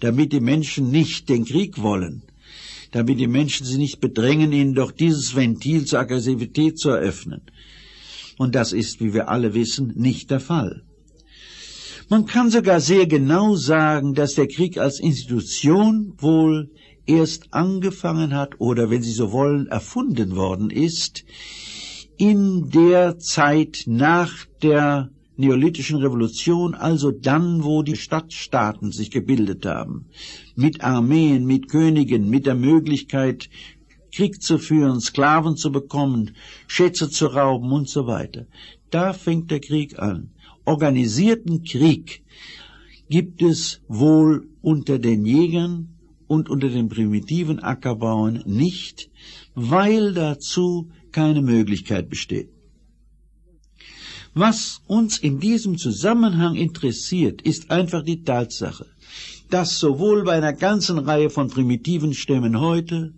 Damit die Menschen nicht den Krieg wollen, damit die Menschen sie nicht bedrängen, ihnen doch dieses Ventil zur Aggressivität zu eröffnen. Und das ist, wie wir alle wissen, nicht der Fall. Man kann sogar sehr genau sagen, dass der Krieg als Institution wohl erst angefangen hat oder, wenn Sie so wollen, erfunden worden ist, in der Zeit nach der neolithischen Revolution, also dann, wo die Stadtstaaten sich gebildet haben, mit Armeen, mit Königen, mit der Möglichkeit, Krieg zu führen, Sklaven zu bekommen, Schätze zu rauben und so weiter. Da fängt der Krieg an. Organisierten Krieg gibt es wohl unter den Jägern und unter den primitiven Ackerbauern nicht, weil dazu keine Möglichkeit besteht. Was uns in diesem Zusammenhang interessiert, ist einfach die Tatsache, dass sowohl bei einer ganzen Reihe von primitiven Stämmen heute,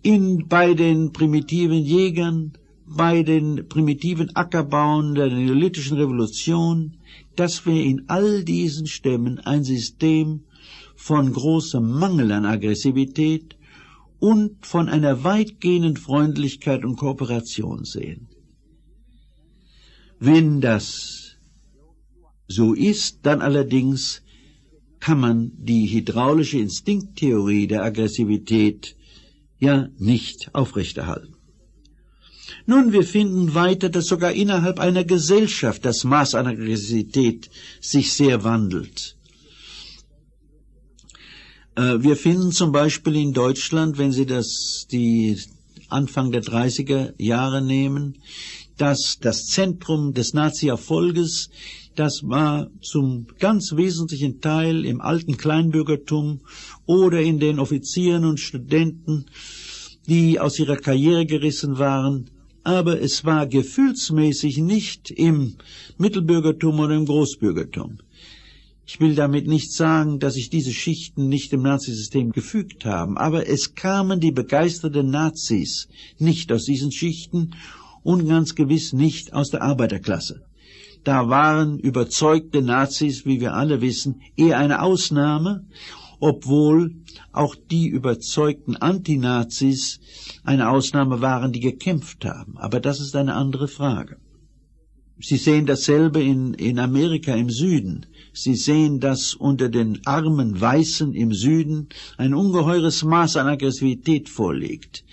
in, bei den primitiven Jägern, bei den primitiven Ackerbauern der neolithischen Revolution, dass wir in all diesen Stämmen ein System von großem Mangel an Aggressivität und von einer weitgehenden Freundlichkeit und Kooperation sehen. Wenn das so ist, dann allerdings kann man die hydraulische Instinkttheorie der Aggressivität ja nicht aufrechterhalten. Nun, wir finden weiter, dass sogar innerhalb einer Gesellschaft das Maß an Aggressivität sich sehr wandelt. Äh, wir finden zum Beispiel in Deutschland, wenn Sie das, die Anfang der 30er Jahre nehmen, dass das Zentrum des Nazi-Erfolges, das war zum ganz wesentlichen Teil im alten Kleinbürgertum oder in den Offizieren und Studenten, die aus ihrer Karriere gerissen waren, aber es war gefühlsmäßig nicht im Mittelbürgertum oder im Großbürgertum. Ich will damit nicht sagen, dass sich diese Schichten nicht dem Nazisystem gefügt haben, aber es kamen die begeisterten Nazis nicht aus diesen Schichten und ganz gewiss nicht aus der Arbeiterklasse. Da waren überzeugte Nazis, wie wir alle wissen, eher eine Ausnahme, obwohl auch die überzeugten Antinazis eine Ausnahme waren, die gekämpft haben. Aber das ist eine andere Frage. Sie sehen dasselbe in, in Amerika im Süden. Sie sehen, dass unter den armen Weißen im Süden ein ungeheures Maß an Aggressivität vorliegt.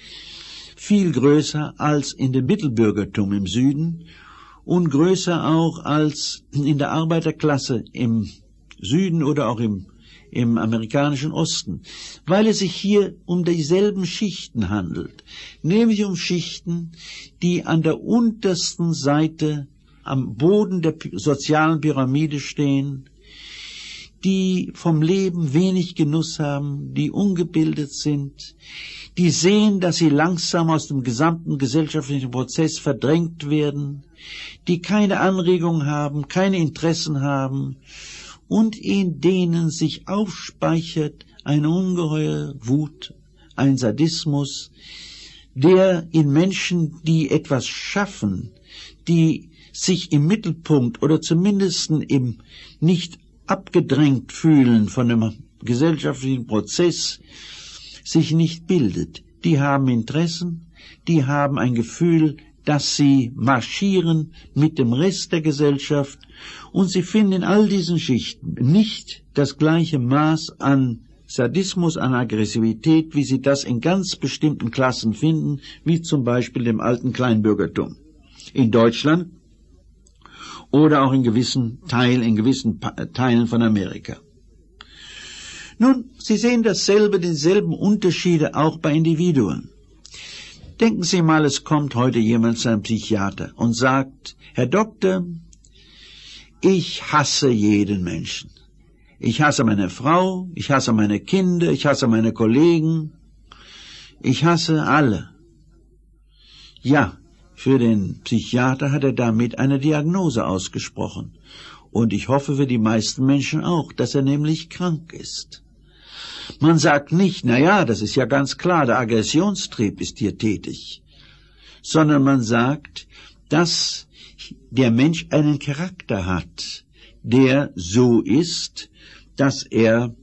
Viel größer als in dem Mittelbürgertum im Süden und größer auch als in der Arbeiterklasse im Süden oder auch im, im amerikanischen Osten, weil es sich hier um dieselben Schichten handelt, nämlich um Schichten, die an der untersten Seite am Boden der sozialen Pyramide stehen, die vom Leben wenig Genuss haben, die ungebildet sind, die sehen, dass sie langsam aus dem gesamten gesellschaftlichen Prozess verdrängt werden, die keine Anregung haben, keine Interessen haben und in denen sich aufspeichert eine ungeheure Wut, ein Sadismus, der in Menschen, die etwas schaffen, die sich im Mittelpunkt oder zumindest im nicht abgedrängt fühlen von dem gesellschaftlichen Prozess, sich nicht bildet. Die haben Interessen, die haben ein Gefühl, dass sie marschieren mit dem Rest der Gesellschaft und sie finden in all diesen Schichten nicht das gleiche Maß an Sadismus, an Aggressivität, wie sie das in ganz bestimmten Klassen finden, wie zum Beispiel dem alten Kleinbürgertum. In Deutschland oder auch in gewissen Teilen, in gewissen Teilen von Amerika. Nun, Sie sehen dasselbe, dieselben Unterschiede auch bei Individuen. Denken Sie mal, es kommt heute jemand zu einem Psychiater und sagt, Herr Doktor, ich hasse jeden Menschen. Ich hasse meine Frau, ich hasse meine Kinder, ich hasse meine Kollegen, ich hasse alle. Ja, für den Psychiater hat er damit eine Diagnose ausgesprochen. Und ich hoffe für die meisten Menschen auch, dass er nämlich krank ist. Man sagt nicht, na ja, das ist ja ganz klar, der Aggressionstrieb ist hier tätig, sondern man sagt, dass der Mensch einen Charakter hat, der so ist, dass er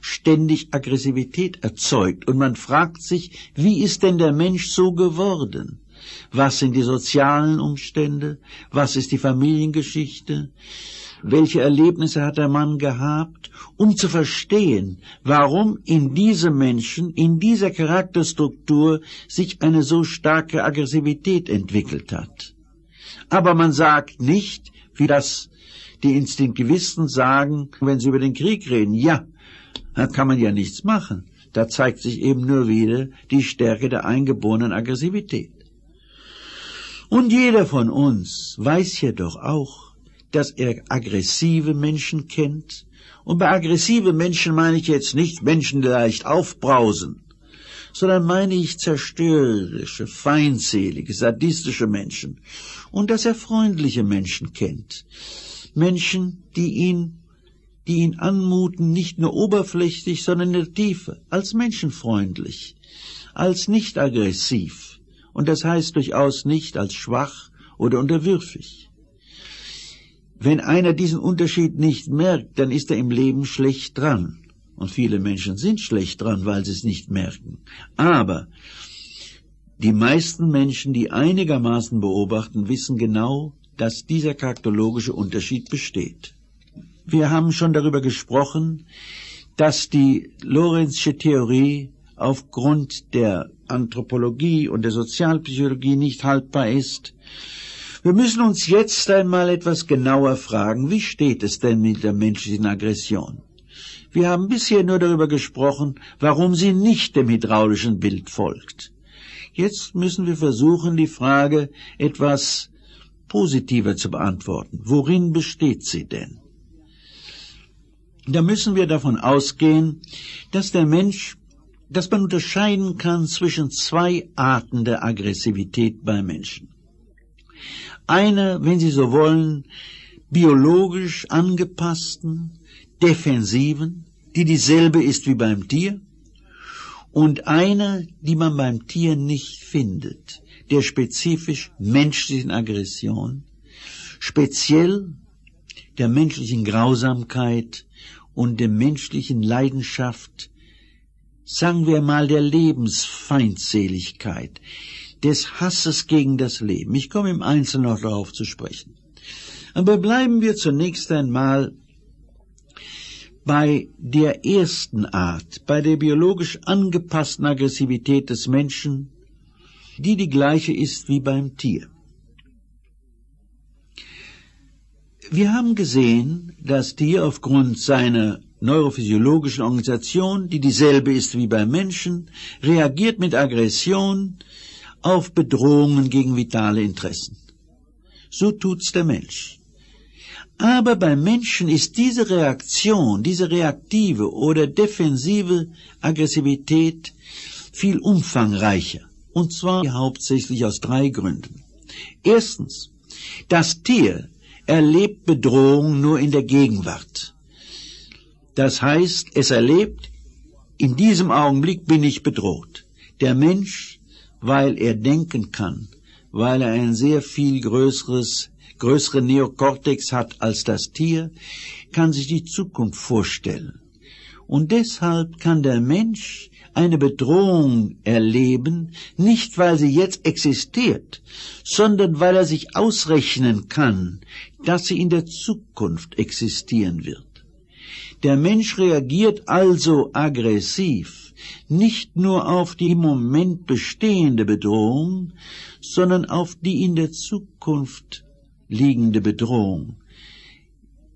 ständig Aggressivität erzeugt. Und man fragt sich, wie ist denn der Mensch so geworden? Was sind die sozialen Umstände? Was ist die Familiengeschichte? Welche Erlebnisse hat der Mann gehabt? Um zu verstehen, warum in diesem Menschen, in dieser Charakterstruktur sich eine so starke Aggressivität entwickelt hat. Aber man sagt nicht, wie das die Instinktivisten sagen, wenn sie über den Krieg reden, ja, da kann man ja nichts machen. Da zeigt sich eben nur wieder die Stärke der eingeborenen Aggressivität. Und jeder von uns weiß jedoch auch, dass er aggressive Menschen kennt. Und bei aggressive Menschen meine ich jetzt nicht Menschen, die leicht aufbrausen, sondern meine ich zerstörerische, feindselige, sadistische Menschen. Und dass er freundliche Menschen kennt. Menschen, die ihn, die ihn anmuten, nicht nur oberflächlich, sondern in der Tiefe, als menschenfreundlich, als nicht aggressiv, und das heißt durchaus nicht als schwach oder unterwürfig. Wenn einer diesen Unterschied nicht merkt, dann ist er im Leben schlecht dran. Und viele Menschen sind schlecht dran, weil sie es nicht merken. Aber die meisten Menschen, die einigermaßen beobachten, wissen genau, dass dieser charakterologische Unterschied besteht. Wir haben schon darüber gesprochen, dass die Lorenzsche Theorie aufgrund der Anthropologie und der Sozialpsychologie nicht haltbar ist. Wir müssen uns jetzt einmal etwas genauer fragen, wie steht es denn mit der menschlichen Aggression? Wir haben bisher nur darüber gesprochen, warum sie nicht dem hydraulischen Bild folgt. Jetzt müssen wir versuchen, die Frage etwas positiver zu beantworten. Worin besteht sie denn? Da müssen wir davon ausgehen, dass der Mensch dass man unterscheiden kann zwischen zwei Arten der Aggressivität bei Menschen. Eine, wenn Sie so wollen, biologisch angepassten, defensiven, die dieselbe ist wie beim Tier, und eine, die man beim Tier nicht findet, der spezifisch menschlichen Aggression, speziell der menschlichen Grausamkeit und der menschlichen Leidenschaft sagen wir mal, der Lebensfeindseligkeit, des Hasses gegen das Leben. Ich komme im Einzelnen noch darauf zu sprechen. Aber bleiben wir zunächst einmal bei der ersten Art, bei der biologisch angepassten Aggressivität des Menschen, die die gleiche ist wie beim Tier. Wir haben gesehen, dass Tier aufgrund seiner neurophysiologischen Organisation, die dieselbe ist wie beim Menschen, reagiert mit Aggression auf Bedrohungen gegen vitale Interessen. So tut's der Mensch. Aber beim Menschen ist diese Reaktion, diese reaktive oder defensive Aggressivität viel umfangreicher. Und zwar hauptsächlich aus drei Gründen. Erstens, das Tier erlebt Bedrohung nur in der Gegenwart. Das heißt, es erlebt, in diesem Augenblick bin ich bedroht. Der Mensch, weil er denken kann, weil er ein sehr viel größeres, größere Neokortex hat als das Tier, kann sich die Zukunft vorstellen. Und deshalb kann der Mensch eine Bedrohung erleben, nicht weil sie jetzt existiert, sondern weil er sich ausrechnen kann, dass sie in der Zukunft existieren wird. Der Mensch reagiert also aggressiv nicht nur auf die im Moment bestehende Bedrohung, sondern auf die in der Zukunft liegende Bedrohung.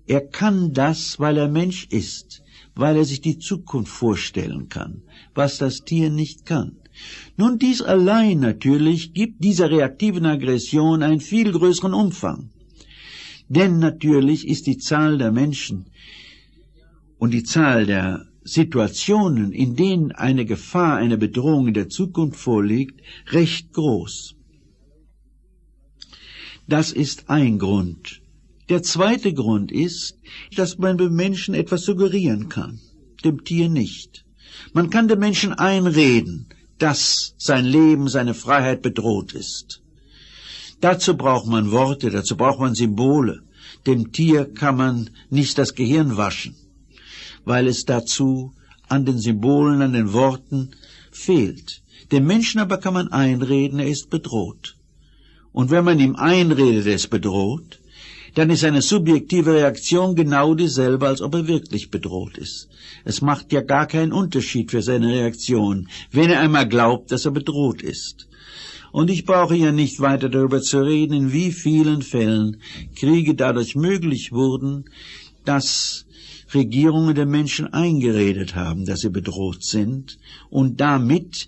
Er kann das, weil er Mensch ist, weil er sich die Zukunft vorstellen kann, was das Tier nicht kann. Nun, dies allein natürlich gibt dieser reaktiven Aggression einen viel größeren Umfang. Denn natürlich ist die Zahl der Menschen, und die Zahl der Situationen, in denen eine Gefahr, eine Bedrohung in der Zukunft vorliegt, recht groß. Das ist ein Grund. Der zweite Grund ist, dass man dem Menschen etwas suggerieren kann, dem Tier nicht. Man kann dem Menschen einreden, dass sein Leben, seine Freiheit bedroht ist. Dazu braucht man Worte, dazu braucht man Symbole. Dem Tier kann man nicht das Gehirn waschen weil es dazu an den Symbolen, an den Worten fehlt. Dem Menschen aber kann man einreden, er ist bedroht. Und wenn man ihm einredet, er ist bedroht, dann ist seine subjektive Reaktion genau dieselbe, als ob er wirklich bedroht ist. Es macht ja gar keinen Unterschied für seine Reaktion, wenn er einmal glaubt, dass er bedroht ist. Und ich brauche ja nicht weiter darüber zu reden, in wie vielen Fällen Kriege dadurch möglich wurden, dass Regierungen der Menschen eingeredet haben, dass sie bedroht sind und damit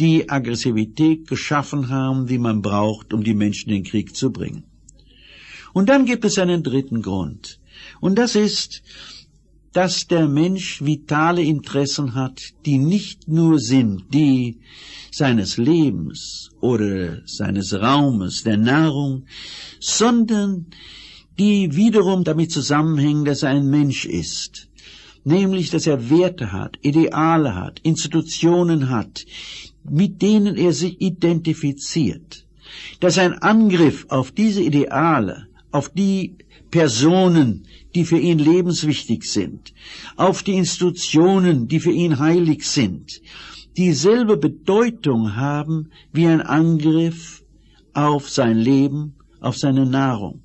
die Aggressivität geschaffen haben, die man braucht, um die Menschen in den Krieg zu bringen. Und dann gibt es einen dritten Grund. Und das ist, dass der Mensch vitale Interessen hat, die nicht nur sind die seines Lebens oder seines Raumes, der Nahrung, sondern die wiederum damit zusammenhängen, dass er ein Mensch ist, nämlich dass er Werte hat, Ideale hat, Institutionen hat, mit denen er sich identifiziert, dass ein Angriff auf diese Ideale, auf die Personen, die für ihn lebenswichtig sind, auf die Institutionen, die für ihn heilig sind, dieselbe Bedeutung haben wie ein Angriff auf sein Leben, auf seine Nahrung.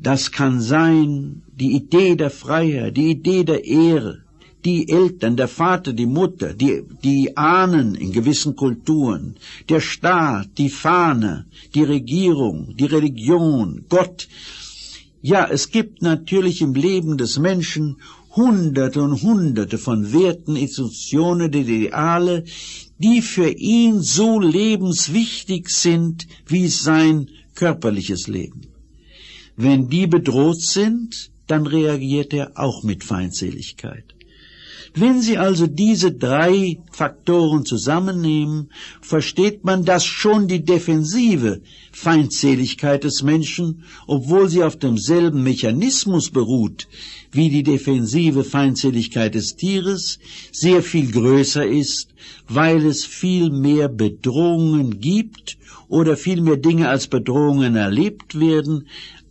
Das kann sein die Idee der Freiheit, die Idee der Ehre, die Eltern, der Vater, die Mutter, die, die Ahnen in gewissen Kulturen, der Staat, die Fahne, die Regierung, die Religion, Gott. Ja, es gibt natürlich im Leben des Menschen Hunderte und Hunderte von Werten, Institutionen, Ideale, die für ihn so lebenswichtig sind wie sein körperliches Leben. Wenn die bedroht sind, dann reagiert er auch mit Feindseligkeit. Wenn Sie also diese drei Faktoren zusammennehmen, versteht man, dass schon die defensive Feindseligkeit des Menschen, obwohl sie auf demselben Mechanismus beruht wie die defensive Feindseligkeit des Tieres, sehr viel größer ist, weil es viel mehr Bedrohungen gibt oder viel mehr Dinge als Bedrohungen erlebt werden,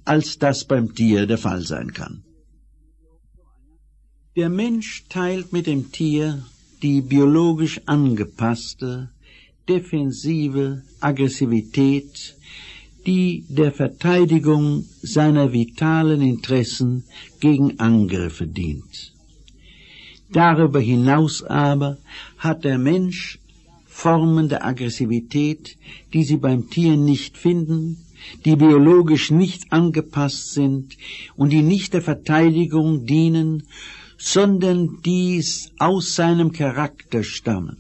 als das beim Tier der Fall sein kann. Der Mensch teilt mit dem Tier die biologisch angepasste, defensive Aggressivität, die der Verteidigung seiner vitalen Interessen gegen Angriffe dient. Darüber hinaus aber hat der Mensch Formen der Aggressivität, die Sie beim Tier nicht finden, die biologisch nicht angepasst sind und die nicht der Verteidigung dienen, sondern dies aus seinem Charakter stammen.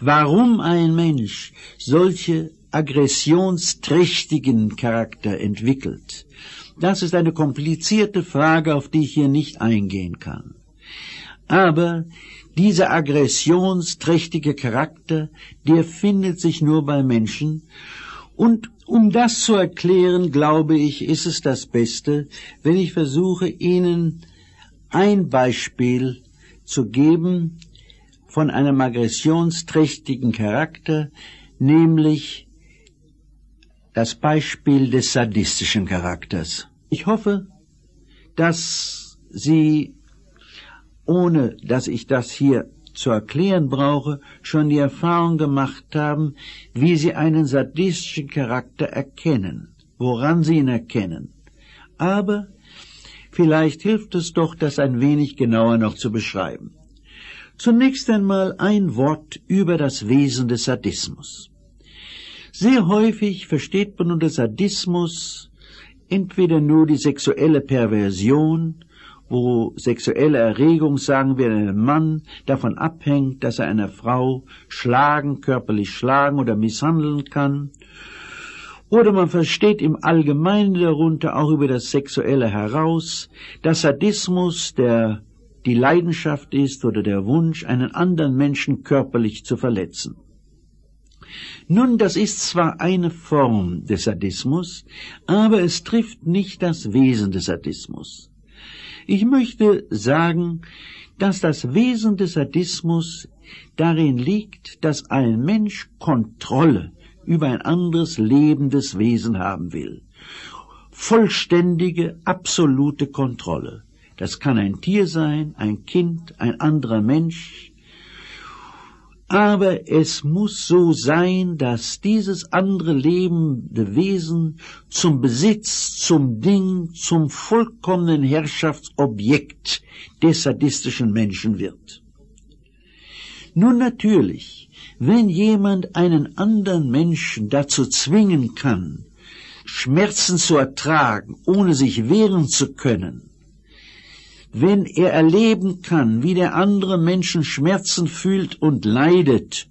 Warum ein Mensch solche aggressionsträchtigen Charakter entwickelt, das ist eine komplizierte Frage, auf die ich hier nicht eingehen kann. Aber dieser aggressionsträchtige Charakter, der findet sich nur bei Menschen und um das zu erklären, glaube ich, ist es das Beste, wenn ich versuche, Ihnen ein Beispiel zu geben von einem aggressionsträchtigen Charakter, nämlich das Beispiel des sadistischen Charakters. Ich hoffe, dass Sie, ohne dass ich das hier zu erklären brauche, schon die Erfahrung gemacht haben, wie sie einen sadistischen Charakter erkennen, woran sie ihn erkennen. Aber vielleicht hilft es doch, das ein wenig genauer noch zu beschreiben. Zunächst einmal ein Wort über das Wesen des Sadismus. Sehr häufig versteht man unter Sadismus entweder nur die sexuelle Perversion wo sexuelle Erregung, sagen wir, einem Mann davon abhängt, dass er eine Frau schlagen, körperlich schlagen oder misshandeln kann. Oder man versteht im Allgemeinen darunter auch über das Sexuelle heraus, dass Sadismus der die Leidenschaft ist oder der Wunsch, einen anderen Menschen körperlich zu verletzen. Nun, das ist zwar eine Form des Sadismus, aber es trifft nicht das Wesen des Sadismus. Ich möchte sagen, dass das Wesen des Sadismus darin liegt, dass ein Mensch Kontrolle über ein anderes lebendes Wesen haben will. Vollständige, absolute Kontrolle. Das kann ein Tier sein, ein Kind, ein anderer Mensch. Aber es muss so sein, dass dieses andere lebende Wesen zum Besitz, zum Ding, zum vollkommenen Herrschaftsobjekt des sadistischen Menschen wird. Nun natürlich, wenn jemand einen anderen Menschen dazu zwingen kann, Schmerzen zu ertragen, ohne sich wehren zu können, wenn er erleben kann, wie der andere Menschen Schmerzen fühlt und leidet,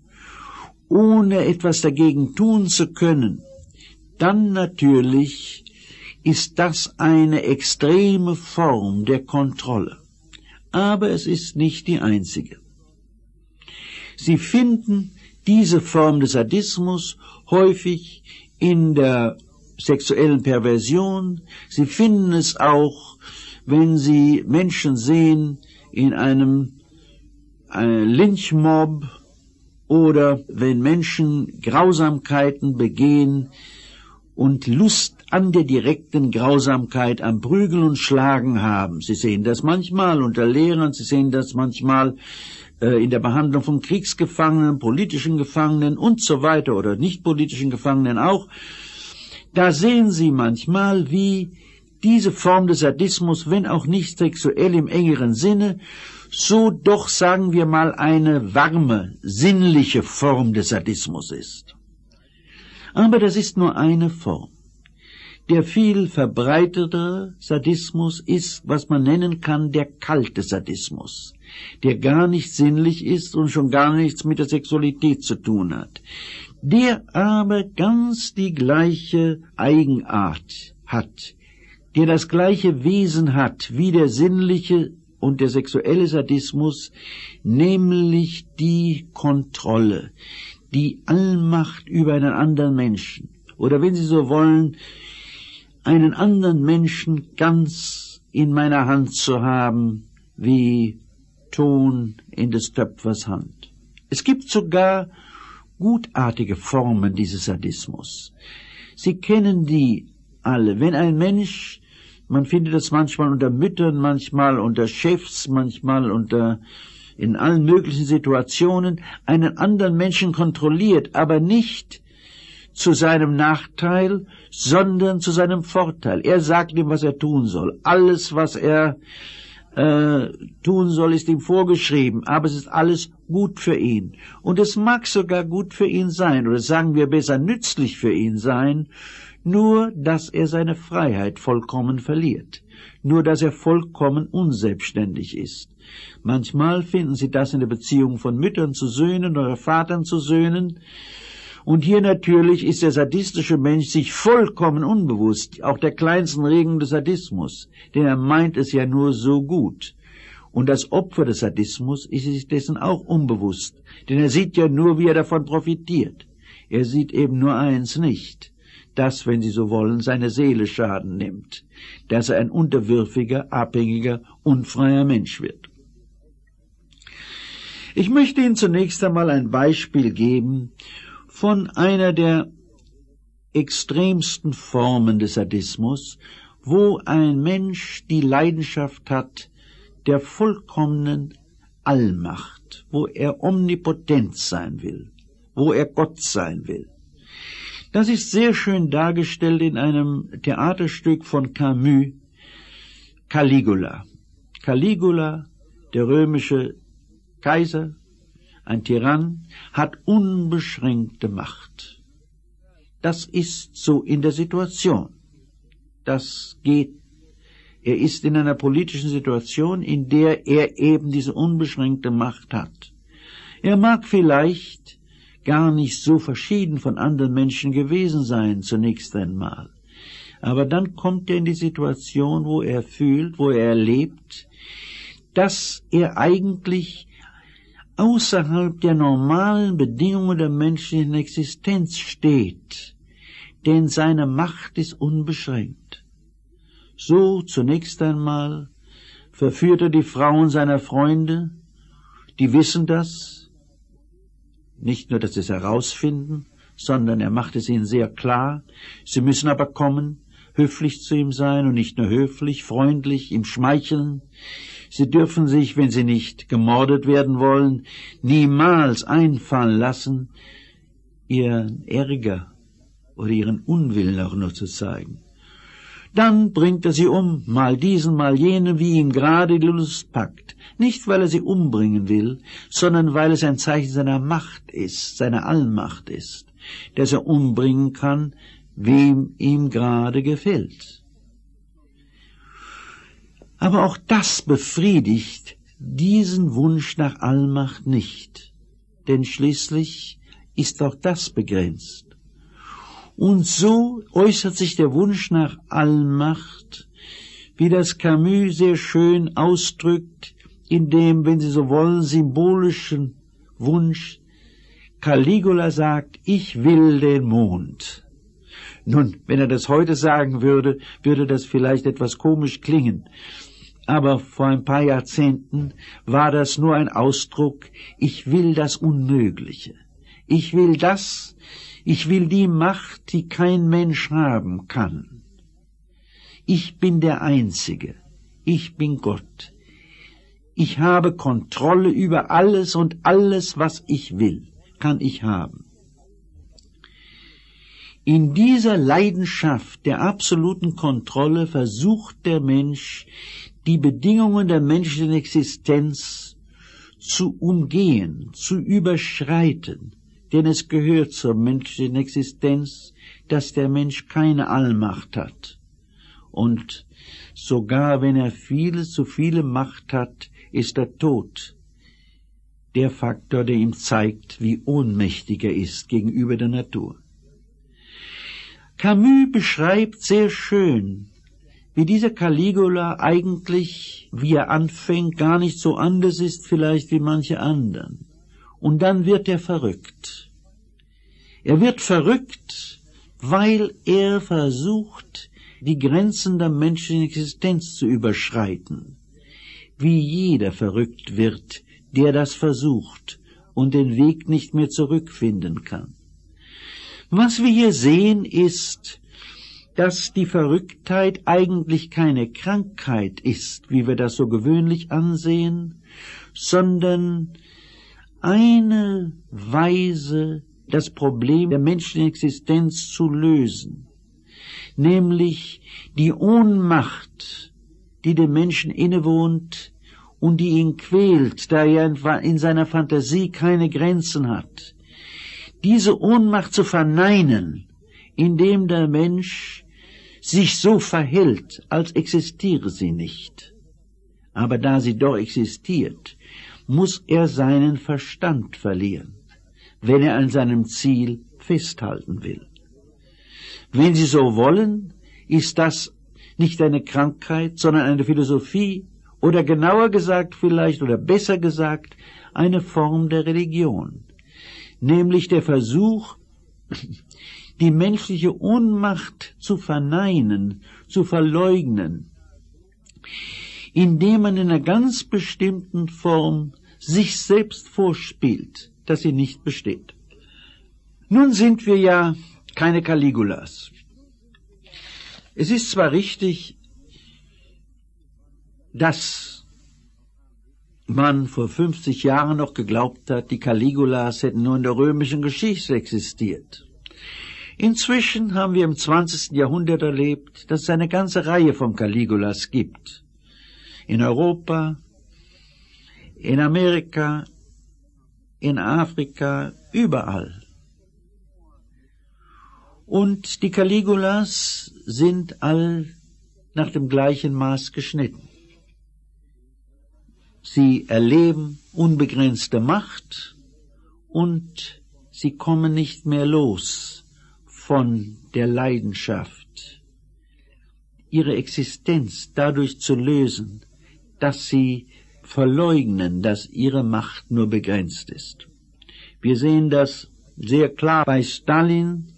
ohne etwas dagegen tun zu können, dann natürlich ist das eine extreme Form der Kontrolle. Aber es ist nicht die einzige. Sie finden diese Form des Sadismus häufig in der sexuellen Perversion. Sie finden es auch wenn Sie Menschen sehen in einem äh, Lynchmob oder wenn Menschen Grausamkeiten begehen und Lust an der direkten Grausamkeit, am Prügeln und Schlagen haben. Sie sehen das manchmal unter Lehrern, Sie sehen das manchmal äh, in der Behandlung von Kriegsgefangenen, politischen Gefangenen und so weiter oder nicht politischen Gefangenen auch. Da sehen Sie manchmal, wie diese Form des Sadismus, wenn auch nicht sexuell im engeren Sinne, so doch sagen wir mal eine warme, sinnliche Form des Sadismus ist. Aber das ist nur eine Form. Der viel verbreitetere Sadismus ist, was man nennen kann, der kalte Sadismus, der gar nicht sinnlich ist und schon gar nichts mit der Sexualität zu tun hat, der aber ganz die gleiche Eigenart hat, der das gleiche Wesen hat wie der sinnliche und der sexuelle Sadismus, nämlich die Kontrolle, die Allmacht über einen anderen Menschen, oder wenn Sie so wollen, einen anderen Menschen ganz in meiner Hand zu haben, wie Ton in des Töpfers Hand. Es gibt sogar gutartige Formen dieses Sadismus. Sie kennen die alle. Wenn ein Mensch man findet es manchmal unter Müttern, manchmal unter Chefs, manchmal unter in allen möglichen Situationen einen anderen Menschen kontrolliert, aber nicht zu seinem Nachteil, sondern zu seinem Vorteil. Er sagt ihm, was er tun soll. Alles, was er äh, tun soll, ist ihm vorgeschrieben, aber es ist alles gut für ihn. Und es mag sogar gut für ihn sein, oder sagen wir besser nützlich für ihn sein, nur dass er seine Freiheit vollkommen verliert, nur dass er vollkommen unselbstständig ist. Manchmal finden Sie das in der Beziehung von Müttern zu Söhnen oder Vatern zu Söhnen, und hier natürlich ist der sadistische Mensch sich vollkommen unbewusst, auch der kleinsten Regung des Sadismus, denn er meint es ja nur so gut. Und das Opfer des Sadismus ist sich dessen auch unbewusst, denn er sieht ja nur, wie er davon profitiert. Er sieht eben nur eins nicht, das, wenn Sie so wollen, seine Seele Schaden nimmt, dass er ein unterwürfiger, abhängiger, unfreier Mensch wird. Ich möchte Ihnen zunächst einmal ein Beispiel geben von einer der extremsten Formen des Sadismus, wo ein Mensch die Leidenschaft hat der vollkommenen Allmacht, wo er omnipotent sein will, wo er Gott sein will. Das ist sehr schön dargestellt in einem Theaterstück von Camus, Caligula. Caligula, der römische Kaiser, ein Tyrann, hat unbeschränkte Macht. Das ist so in der Situation. Das geht. Er ist in einer politischen Situation, in der er eben diese unbeschränkte Macht hat. Er mag vielleicht gar nicht so verschieden von anderen Menschen gewesen sein, zunächst einmal. Aber dann kommt er in die Situation, wo er fühlt, wo er erlebt, dass er eigentlich außerhalb der normalen Bedingungen der menschlichen Existenz steht, denn seine Macht ist unbeschränkt. So zunächst einmal verführt er die Frauen seiner Freunde, die wissen das, nicht nur, dass sie es herausfinden, sondern er macht es ihnen sehr klar, sie müssen aber kommen, höflich zu ihm sein und nicht nur höflich, freundlich, ihm schmeicheln. Sie dürfen sich, wenn sie nicht gemordet werden wollen, niemals einfallen lassen, ihren Ärger oder ihren Unwillen auch nur zu zeigen. Dann bringt er sie um, mal diesen, mal jenen, wie ihm gerade die Lust packt. Nicht, weil er sie umbringen will, sondern weil es ein Zeichen seiner Macht ist, seiner Allmacht ist, dass er umbringen kann, wem ihm gerade gefällt. Aber auch das befriedigt diesen Wunsch nach Allmacht nicht, denn schließlich ist auch das begrenzt. Und so äußert sich der Wunsch nach Allmacht, wie das Camus sehr schön ausdrückt, in dem, wenn Sie so wollen, symbolischen Wunsch. Caligula sagt, ich will den Mond. Nun, wenn er das heute sagen würde, würde das vielleicht etwas komisch klingen. Aber vor ein paar Jahrzehnten war das nur ein Ausdruck, ich will das Unmögliche. Ich will das, ich will die Macht, die kein Mensch haben kann. Ich bin der Einzige. Ich bin Gott. Ich habe Kontrolle über alles und alles, was ich will, kann ich haben. In dieser Leidenschaft der absoluten Kontrolle versucht der Mensch, die Bedingungen der menschlichen Existenz zu umgehen, zu überschreiten, denn es gehört zur menschlichen Existenz, dass der Mensch keine Allmacht hat. Und sogar wenn er viele zu viele Macht hat, ist er tot. Der Faktor, der ihm zeigt, wie ohnmächtig er ist gegenüber der Natur. Camus beschreibt sehr schön, wie dieser Caligula eigentlich, wie er anfängt, gar nicht so anders ist vielleicht wie manche anderen. Und dann wird er verrückt. Er wird verrückt, weil er versucht, die Grenzen der menschlichen Existenz zu überschreiten. Wie jeder verrückt wird, der das versucht und den Weg nicht mehr zurückfinden kann. Was wir hier sehen ist, dass die Verrücktheit eigentlich keine Krankheit ist, wie wir das so gewöhnlich ansehen, sondern eine Weise, das Problem der menschlichen Existenz zu lösen, nämlich die Ohnmacht, die dem Menschen innewohnt und die ihn quält, da er in seiner Fantasie keine Grenzen hat, diese Ohnmacht zu verneinen, indem der Mensch sich so verhält, als existiere sie nicht. Aber da sie doch existiert, muss er seinen Verstand verlieren, wenn er an seinem Ziel festhalten will. Wenn Sie so wollen, ist das nicht eine Krankheit, sondern eine Philosophie oder genauer gesagt vielleicht oder besser gesagt eine Form der Religion nämlich der Versuch, die menschliche Ohnmacht zu verneinen, zu verleugnen, indem man in einer ganz bestimmten Form sich selbst vorspielt, dass sie nicht besteht. Nun sind wir ja keine Caligulas. Es ist zwar richtig, dass man vor 50 Jahren noch geglaubt hat, die Caligulas hätten nur in der römischen Geschichte existiert. Inzwischen haben wir im 20. Jahrhundert erlebt, dass es eine ganze Reihe von Caligulas gibt. In Europa, in Amerika, in Afrika, überall. Und die Caligulas sind all nach dem gleichen Maß geschnitten. Sie erleben unbegrenzte Macht und Sie kommen nicht mehr los von der Leidenschaft, ihre Existenz dadurch zu lösen, dass sie verleugnen, dass ihre Macht nur begrenzt ist. Wir sehen das sehr klar bei Stalin,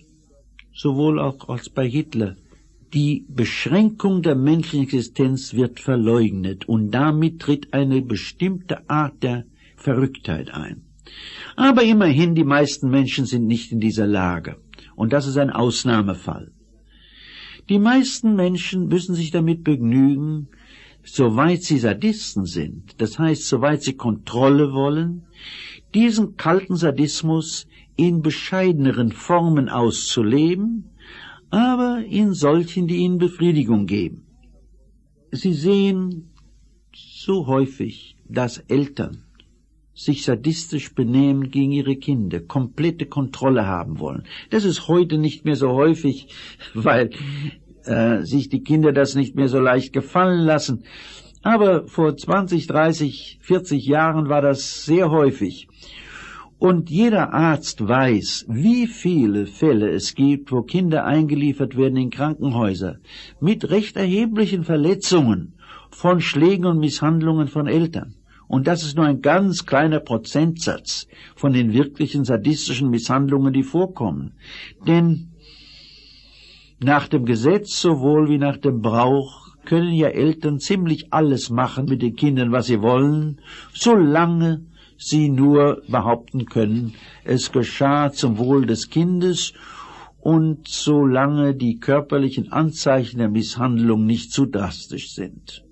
sowohl auch als bei Hitler. Die Beschränkung der menschlichen Existenz wird verleugnet und damit tritt eine bestimmte Art der Verrücktheit ein. Aber immerhin, die meisten Menschen sind nicht in dieser Lage. Und das ist ein Ausnahmefall. Die meisten Menschen müssen sich damit begnügen, soweit sie Sadisten sind, das heißt, soweit sie Kontrolle wollen, diesen kalten Sadismus in bescheideneren Formen auszuleben, aber in solchen, die ihnen Befriedigung geben. Sie sehen so häufig, dass Eltern sich sadistisch benehmen gegen ihre Kinder, komplette Kontrolle haben wollen. Das ist heute nicht mehr so häufig, weil äh, sich die Kinder das nicht mehr so leicht gefallen lassen. Aber vor 20, 30, 40 Jahren war das sehr häufig. Und jeder Arzt weiß, wie viele Fälle es gibt, wo Kinder eingeliefert werden in Krankenhäuser mit recht erheblichen Verletzungen von Schlägen und Misshandlungen von Eltern. Und das ist nur ein ganz kleiner Prozentsatz von den wirklichen sadistischen Misshandlungen, die vorkommen. Denn nach dem Gesetz sowohl wie nach dem Brauch können ja Eltern ziemlich alles machen mit den Kindern, was sie wollen, solange sie nur behaupten können, es geschah zum Wohl des Kindes und solange die körperlichen Anzeichen der Misshandlung nicht zu drastisch sind.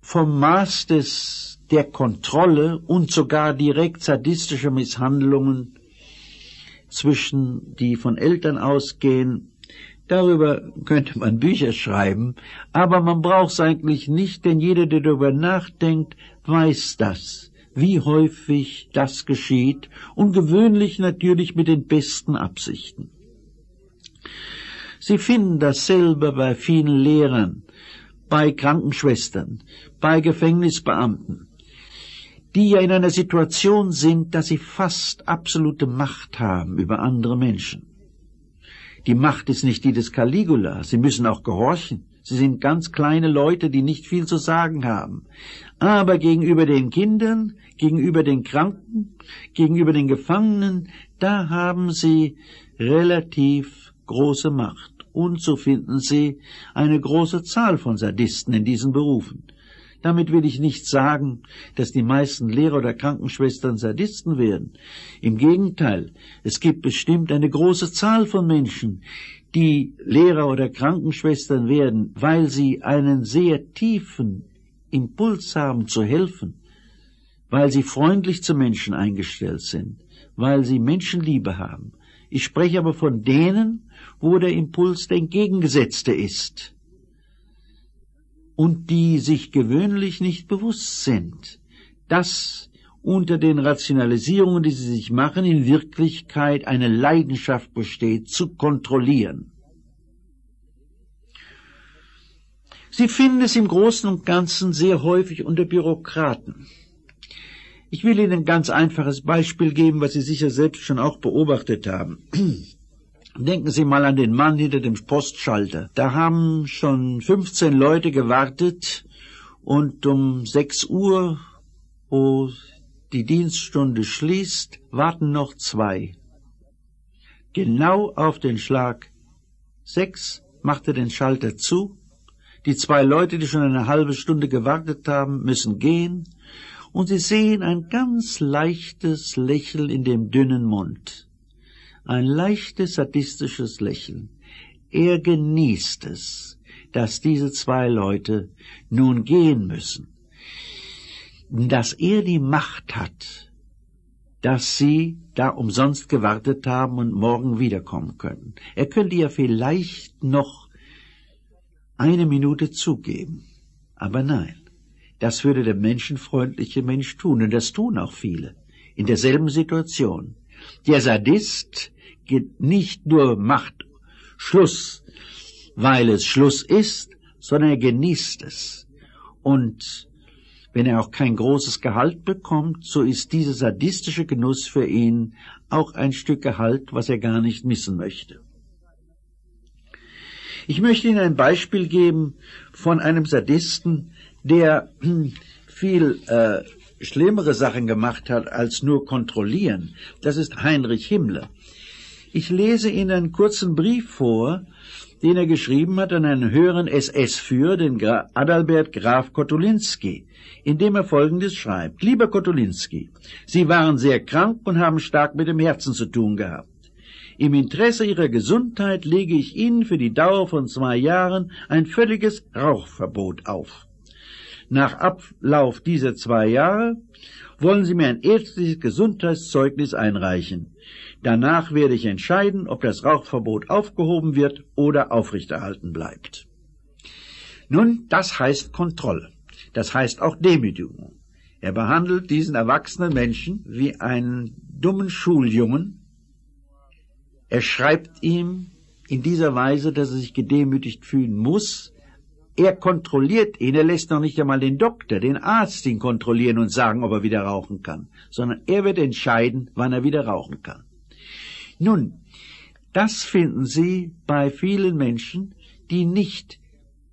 Vom Maß des, der Kontrolle und sogar direkt sadistischer Misshandlungen zwischen, die von Eltern ausgehen, Darüber könnte man Bücher schreiben, aber man braucht es eigentlich nicht, denn jeder, der darüber nachdenkt, weiß das, wie häufig das geschieht und gewöhnlich natürlich mit den besten Absichten. Sie finden dasselbe bei vielen Lehrern, bei Krankenschwestern, bei Gefängnisbeamten, die ja in einer Situation sind, dass sie fast absolute Macht haben über andere Menschen. Die Macht ist nicht die des Caligula. Sie müssen auch gehorchen. Sie sind ganz kleine Leute, die nicht viel zu sagen haben. Aber gegenüber den Kindern, gegenüber den Kranken, gegenüber den Gefangenen, da haben sie relativ große Macht. Und so finden Sie eine große Zahl von Sadisten in diesen Berufen. Damit will ich nicht sagen, dass die meisten Lehrer oder Krankenschwestern Sadisten werden. Im Gegenteil, es gibt bestimmt eine große Zahl von Menschen, die Lehrer oder Krankenschwestern werden, weil sie einen sehr tiefen Impuls haben zu helfen, weil sie freundlich zu Menschen eingestellt sind, weil sie Menschenliebe haben. Ich spreche aber von denen, wo der Impuls der entgegengesetzte ist und die sich gewöhnlich nicht bewusst sind, dass unter den Rationalisierungen, die sie sich machen, in Wirklichkeit eine Leidenschaft besteht, zu kontrollieren. Sie finden es im Großen und Ganzen sehr häufig unter Bürokraten. Ich will Ihnen ein ganz einfaches Beispiel geben, was Sie sicher selbst schon auch beobachtet haben. Denken Sie mal an den Mann hinter dem Postschalter. Da haben schon 15 Leute gewartet und um 6 Uhr, wo die Dienststunde schließt, warten noch zwei. Genau auf den Schlag sechs macht er den Schalter zu. Die zwei Leute, die schon eine halbe Stunde gewartet haben, müssen gehen und sie sehen ein ganz leichtes Lächeln in dem dünnen Mund ein leichtes sadistisches Lächeln. Er genießt es, dass diese zwei Leute nun gehen müssen, dass er die Macht hat, dass sie da umsonst gewartet haben und morgen wiederkommen können. Er könnte ja vielleicht noch eine Minute zugeben, aber nein, das würde der menschenfreundliche Mensch tun, und das tun auch viele, in derselben Situation. Der Sadist nicht nur macht Schluss, weil es Schluss ist, sondern er genießt es. Und Wenn er auch kein großes Gehalt bekommt, so ist dieser sadistische Genuss für ihn auch ein Stück Gehalt, was er gar nicht missen möchte. Ich möchte Ihnen ein Beispiel geben von einem Sadisten, der viel äh, schlimmere Sachen gemacht hat als nur kontrollieren. Das ist Heinrich Himmler. Ich lese Ihnen einen kurzen Brief vor, den er geschrieben hat an einen höheren SS-Führer, den Gra Adalbert Graf Kotulinski, in dem er Folgendes schreibt. Lieber Kotulinski, Sie waren sehr krank und haben stark mit dem Herzen zu tun gehabt. Im Interesse Ihrer Gesundheit lege ich Ihnen für die Dauer von zwei Jahren ein völliges Rauchverbot auf. Nach Ablauf dieser zwei Jahre wollen Sie mir ein ärztliches Gesundheitszeugnis einreichen. Danach werde ich entscheiden, ob das Rauchverbot aufgehoben wird oder aufrechterhalten bleibt. Nun, das heißt Kontrolle. Das heißt auch Demütigung. Er behandelt diesen erwachsenen Menschen wie einen dummen Schuljungen. Er schreibt ihm in dieser Weise, dass er sich gedemütigt fühlen muss. Er kontrolliert ihn, er lässt noch nicht einmal den Doktor, den Arzt ihn kontrollieren und sagen, ob er wieder rauchen kann, sondern er wird entscheiden, wann er wieder rauchen kann. Nun, das finden Sie bei vielen Menschen, die nicht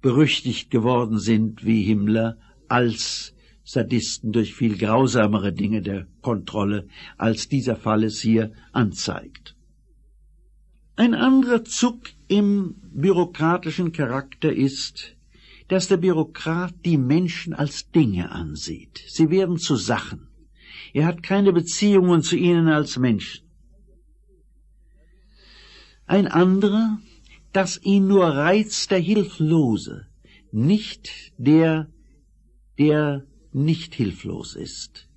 berüchtigt geworden sind wie Himmler als Sadisten durch viel grausamere Dinge der Kontrolle, als dieser Fall es hier anzeigt. Ein anderer Zug im bürokratischen Charakter ist, dass der Bürokrat die Menschen als Dinge ansieht. Sie werden zu Sachen. Er hat keine Beziehungen zu ihnen als Menschen. Ein anderer, dass ihn nur reizt der Hilflose, nicht der, der nicht hilflos ist.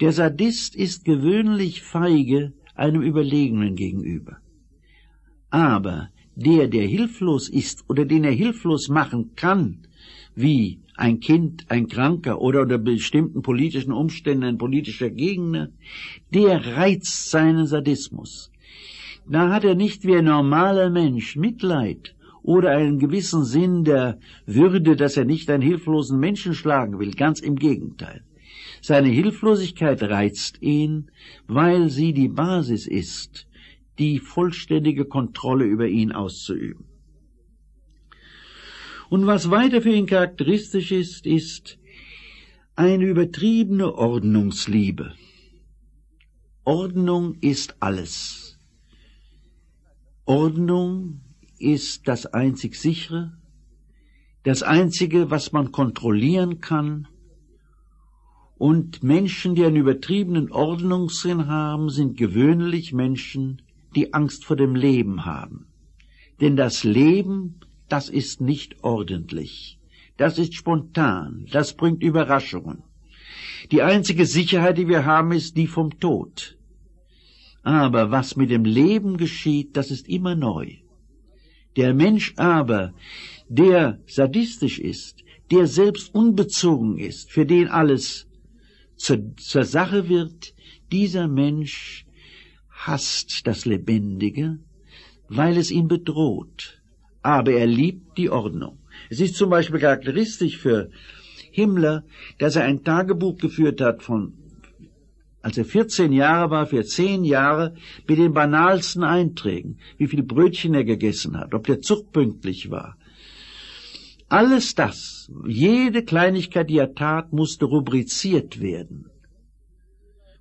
Der Sadist ist gewöhnlich feige einem Überlegenen gegenüber. Aber der, der hilflos ist oder den er hilflos machen kann, wie ein Kind, ein Kranker oder unter bestimmten politischen Umständen ein politischer Gegner, der reizt seinen Sadismus. Da hat er nicht wie ein normaler Mensch Mitleid oder einen gewissen Sinn der Würde, dass er nicht einen hilflosen Menschen schlagen will, ganz im Gegenteil. Seine Hilflosigkeit reizt ihn, weil sie die Basis ist, die vollständige Kontrolle über ihn auszuüben. Und was weiter für ihn charakteristisch ist, ist eine übertriebene Ordnungsliebe. Ordnung ist alles. Ordnung ist das einzig sichere, das einzige, was man kontrollieren kann. Und Menschen, die einen übertriebenen Ordnungssinn haben, sind gewöhnlich Menschen, die Angst vor dem Leben haben. Denn das Leben, das ist nicht ordentlich. Das ist spontan. Das bringt Überraschungen. Die einzige Sicherheit, die wir haben, ist die vom Tod. Aber was mit dem Leben geschieht, das ist immer neu. Der Mensch aber, der sadistisch ist, der selbst unbezogen ist, für den alles zur, zur Sache wird, dieser Mensch hasst das Lebendige, weil es ihn bedroht. Aber er liebt die Ordnung. Es ist zum Beispiel charakteristisch für Himmler, dass er ein Tagebuch geführt hat von als er 14 Jahre war, für 10 Jahre, mit den banalsten Einträgen, wie viel Brötchen er gegessen hat, ob der Zug pünktlich war. Alles das, jede Kleinigkeit, die er tat, musste rubriziert werden.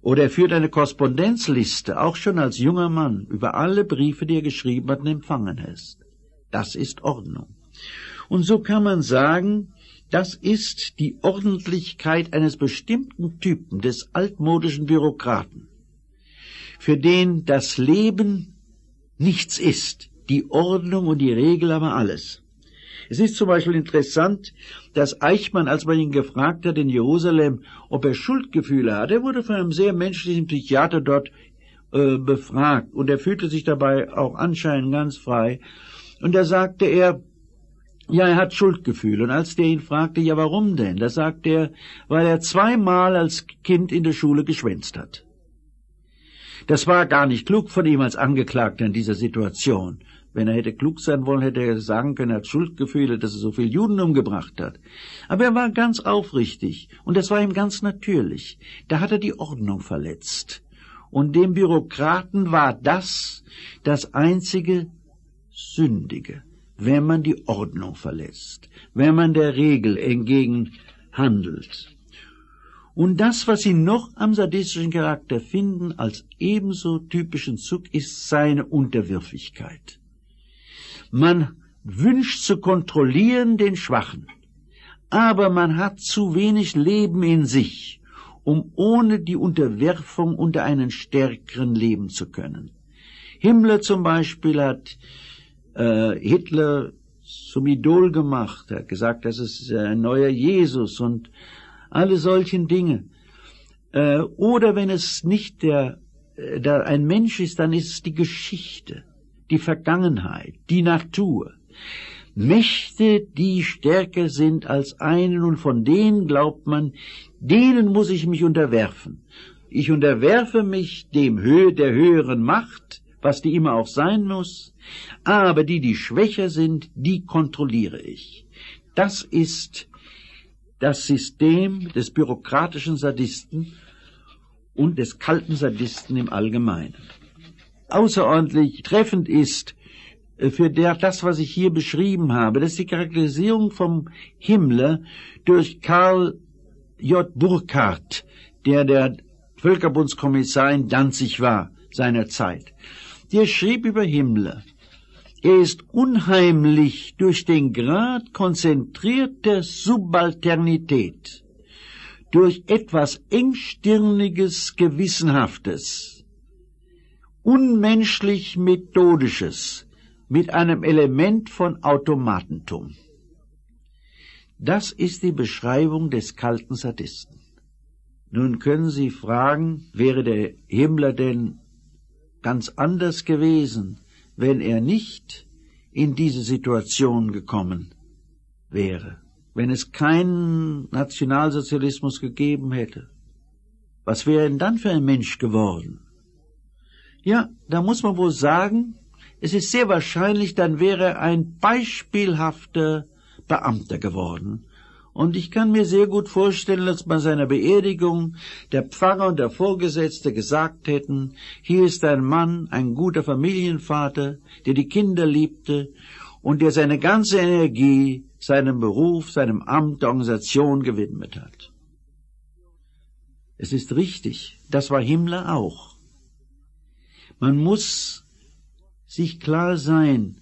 Oder er führt eine Korrespondenzliste, auch schon als junger Mann, über alle Briefe, die er geschrieben hat und empfangen ist. Das ist Ordnung. Und so kann man sagen, das ist die Ordentlichkeit eines bestimmten Typen des altmodischen Bürokraten, für den das Leben nichts ist, die Ordnung und die Regel aber alles. Es ist zum Beispiel interessant, dass Eichmann, als man ihn gefragt hat in Jerusalem, ob er Schuldgefühle hat, er wurde von einem sehr menschlichen Psychiater dort äh, befragt und er fühlte sich dabei auch anscheinend ganz frei. Und da sagte er, ja, er hat Schuldgefühle. Und als der ihn fragte, ja, warum denn? Da sagte er, weil er zweimal als Kind in der Schule geschwänzt hat. Das war gar nicht klug von ihm als Angeklagter in dieser Situation, Wenn er hätte klug sein wollen, hätte er sagen können, er hat Schuldgefühle, dass er so viele Juden umgebracht hat. Aber er war ganz aufrichtig und das war ihm ganz natürlich. Da hat er die Ordnung verletzt. Und dem Bürokraten war das das einzige Sündige, wenn man die Ordnung verlässt, wenn man der Regel entgegen handelt. Und das, was Sie noch am sadistischen Charakter finden als ebenso typischen Zug, ist seine Unterwürfigkeit. Man wünscht zu kontrollieren den Schwachen, aber man hat zu wenig Leben in sich, um ohne die Unterwerfung unter einen Stärkeren leben zu können. Himmler zum Beispiel hat äh, Hitler zum Idol gemacht, er hat gesagt, das ist ein neuer Jesus und alle solchen Dinge. Äh, oder wenn es nicht der, äh, der ein Mensch ist, dann ist es die Geschichte, die Vergangenheit, die Natur. Mächte, die stärker sind als einen und von denen glaubt man, denen muss ich mich unterwerfen. Ich unterwerfe mich dem Höhe der höheren Macht, was die immer auch sein muss, aber die, die schwächer sind, die kontrolliere ich. Das ist das System des bürokratischen Sadisten und des kalten Sadisten im Allgemeinen. Außerordentlich treffend ist äh, für das, was ich hier beschrieben habe, das ist die Charakterisierung vom Himmler durch Karl J. Burkhardt, der der Völkerbundskommissar in Danzig war seiner Zeit. Der schrieb über Himmler, er ist unheimlich durch den Grad konzentrierter Subalternität, durch etwas engstirniges Gewissenhaftes, unmenschlich Methodisches, mit einem Element von Automatentum. Das ist die Beschreibung des kalten Sadisten. Nun können Sie fragen, wäre der Himmler denn ganz anders gewesen, wenn er nicht in diese Situation gekommen wäre, wenn es keinen Nationalsozialismus gegeben hätte. Was wäre denn dann für ein Mensch geworden? Ja, da muss man wohl sagen, es ist sehr wahrscheinlich, dann wäre er ein beispielhafter Beamter geworden, und ich kann mir sehr gut vorstellen, dass bei seiner Beerdigung der Pfarrer und der Vorgesetzte gesagt hätten, hier ist ein Mann, ein guter Familienvater, der die Kinder liebte und der seine ganze Energie seinem Beruf, seinem Amt, der Organisation gewidmet hat. Es ist richtig, das war Himmler auch. Man muss sich klar sein,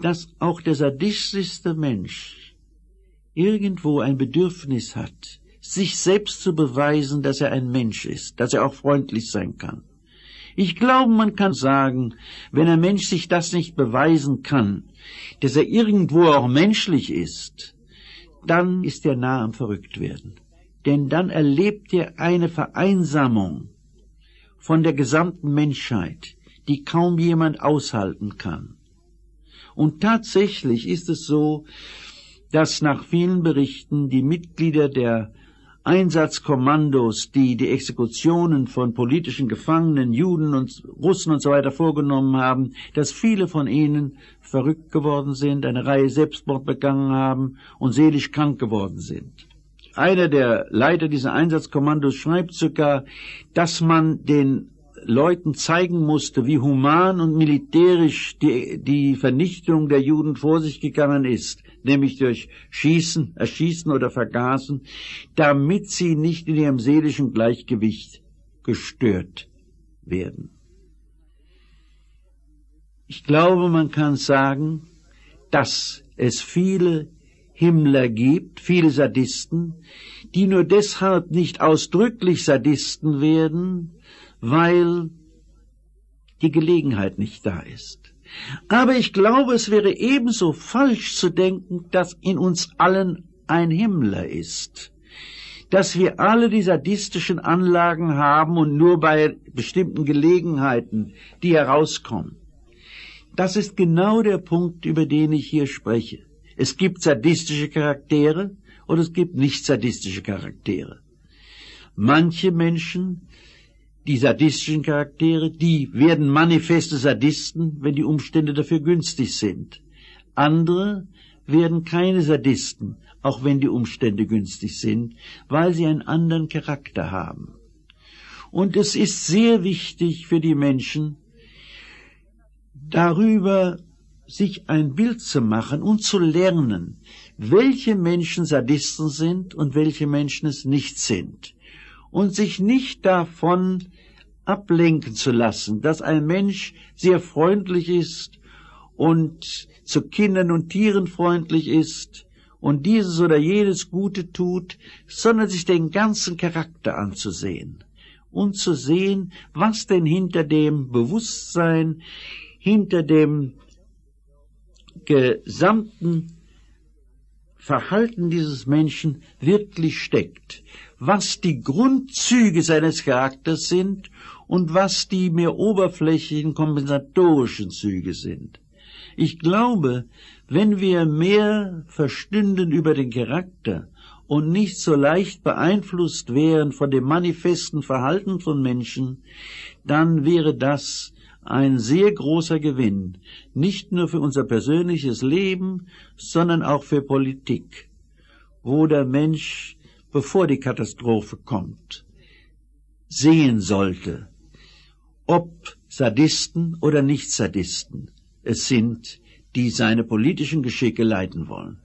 dass auch der sadistischste Mensch irgendwo ein Bedürfnis hat, sich selbst zu beweisen, dass er ein Mensch ist, dass er auch freundlich sein kann. Ich glaube, man kann sagen, wenn ein Mensch sich das nicht beweisen kann, dass er irgendwo auch menschlich ist, dann ist er nah am Verrücktwerden. Denn dann erlebt er eine Vereinsamung von der gesamten Menschheit, die kaum jemand aushalten kann. Und tatsächlich ist es so, dass nach vielen Berichten die Mitglieder der Einsatzkommandos, die die Exekutionen von politischen Gefangenen, Juden und Russen und so weiter vorgenommen haben, dass viele von ihnen verrückt geworden sind, eine Reihe Selbstmord begangen haben und seelisch krank geworden sind. Einer der Leiter dieser Einsatzkommandos schreibt sogar, dass man den Leuten zeigen musste, wie human und militärisch die, die Vernichtung der Juden vor sich gegangen ist nämlich durch Schießen, Erschießen oder Vergasen, damit sie nicht in ihrem seelischen Gleichgewicht gestört werden. Ich glaube, man kann sagen, dass es viele Himmler gibt, viele Sadisten, die nur deshalb nicht ausdrücklich Sadisten werden, weil die Gelegenheit nicht da ist. Aber ich glaube, es wäre ebenso falsch zu denken, dass in uns allen ein Himmler ist. Dass wir alle die sadistischen Anlagen haben und nur bei bestimmten Gelegenheiten die herauskommen. Das ist genau der Punkt, über den ich hier spreche. Es gibt sadistische Charaktere und es gibt nicht sadistische Charaktere. Manche Menschen Die sadistischen Charaktere, die werden manifeste Sadisten, wenn die Umstände dafür günstig sind. Andere werden keine Sadisten, auch wenn die Umstände günstig sind, weil sie einen anderen Charakter haben. Und es ist sehr wichtig für die Menschen, darüber sich ein Bild zu machen und zu lernen, welche Menschen Sadisten sind und welche Menschen es nicht sind. Und sich nicht davon ablenken zu lassen, dass ein Mensch sehr freundlich ist und zu Kindern und Tieren freundlich ist und dieses oder jenes Gute tut, sondern sich den ganzen Charakter anzusehen und zu sehen, was denn hinter dem Bewusstsein, hinter dem gesamten Verhalten dieses Menschen wirklich steckt, was die Grundzüge seines Charakters sind und was die mehr oberflächlichen kompensatorischen Züge sind. Ich glaube, wenn wir mehr verstünden über den Charakter und nicht so leicht beeinflusst wären von dem manifesten Verhalten von Menschen, dann wäre das ein sehr großer Gewinn, nicht nur für unser persönliches Leben, sondern auch für Politik, wo der Mensch, bevor die Katastrophe kommt, sehen sollte, ob Sadisten oder Nicht-Sadisten es sind, die seine politischen Geschicke leiten wollen.